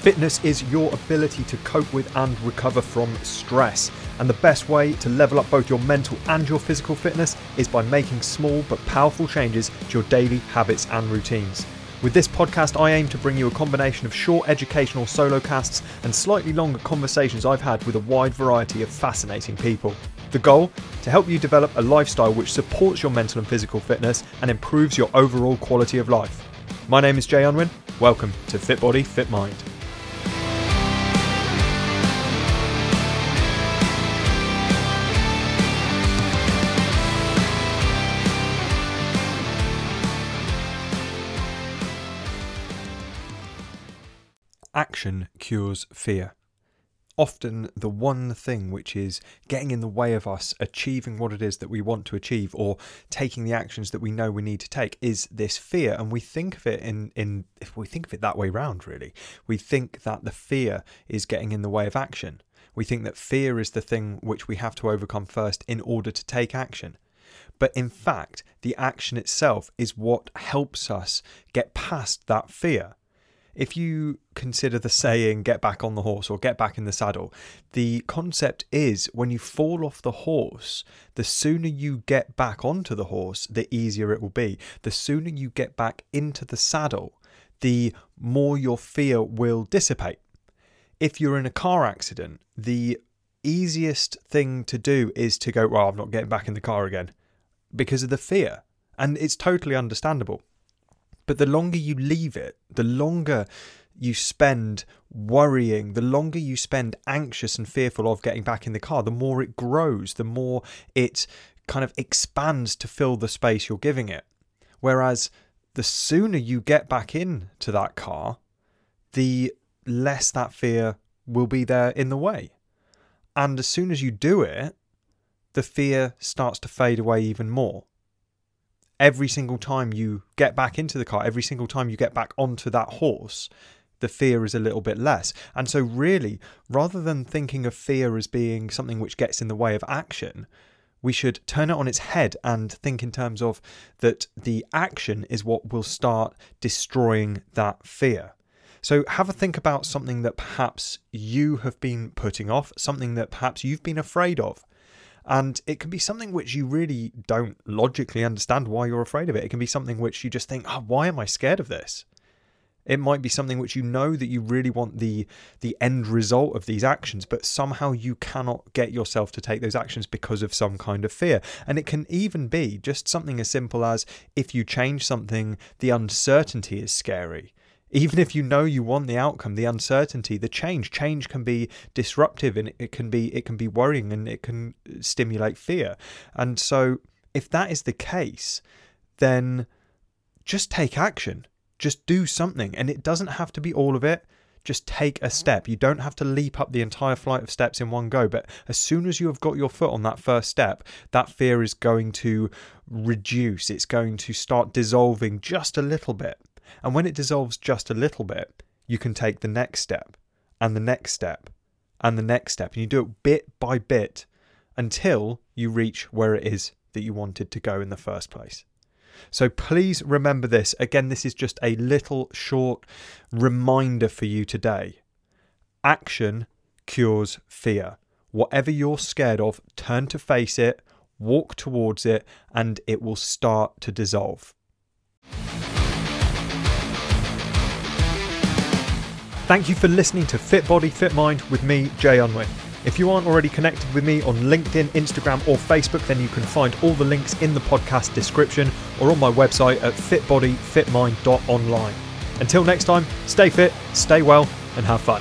Fitness is your ability to cope with and recover from stress. And the best way to level up both your mental and your physical fitness is by making small but powerful changes to your daily habits and routines. With this podcast, I aim to bring you a combination of short educational solo casts and slightly longer conversations I've had with a wide variety of fascinating people. The goal? To help you develop a lifestyle which supports your mental and physical fitness and improves your overall quality of life. My name is Jay Unwin. Welcome to Fit Body, Fit Mind. Action cures fear. Often, the one thing which is getting in the way of us achieving what it is that we want to achieve or taking the actions that we know we need to take is this fear. And we think of it in, in if we think of it that way round, really. We think that the fear is getting in the way of action. We think that fear is the thing which we have to overcome first in order to take action. But in fact, the action itself is what helps us get past that fear if you consider the saying get back on the horse or get back in the saddle, the concept is when you fall off the horse, the sooner you get back onto the horse, the easier it will be. The sooner you get back into the saddle, the more your fear will dissipate. If you're in a car accident, the easiest thing to do is to go, Well, I'm not getting back in the car again because of the fear. And it's totally understandable. But the longer you leave it, the longer you spend worrying, the longer you spend anxious and fearful of getting back in the car, the more it grows, the more it kind of expands to fill the space you're giving it. Whereas the sooner you get back into that car, the less that fear will be there in the way. And as soon as you do it, the fear starts to fade away even more every single time you get back into the car, every single time you get back onto that horse, the fear is a little bit less. And so, really, rather than thinking of fear as being something which gets in the way of action, we should turn it on its head and think in terms of that the action is what will start destroying that fear. So, have a think about something that perhaps you have been putting off, something that perhaps you've been afraid of. And it can be something which you really don't logically understand why you're afraid of it. It can be something which you just think, oh, why am I scared of this? It might be something which you know that you really want the the end result of these actions, but somehow you cannot get yourself to take those actions because of some kind of fear. And it can even be just something as simple as if you change something, the uncertainty is scary even if you know you want the outcome the uncertainty the change change can be disruptive and it can be it can be worrying and it can stimulate fear and so if that is the case then just take action just do something and it doesn't have to be all of it just take a step. You don't have to leap up the entire flight of steps in one go, but as soon as you have got your foot on that first step, that fear is going to reduce. It's going to start dissolving just a little bit. And when it dissolves just a little bit, you can take the next step and the next step and the next step. And you do it bit by bit until you reach where it is that you wanted to go in the first place. So please remember this. Again, this is just a little short reminder for you today. Action cures fear. Whatever you're scared of, turn to face it, walk towards it, and it will start to dissolve. Thank you for listening to Fit Body, Fit Mind with me, Jay Unwin. If you aren't already connected with me on LinkedIn, Instagram, or Facebook, then you can find all the links in the podcast description or on my website at fitbodyfitmind.online. Until next time, stay fit, stay well, and have fun.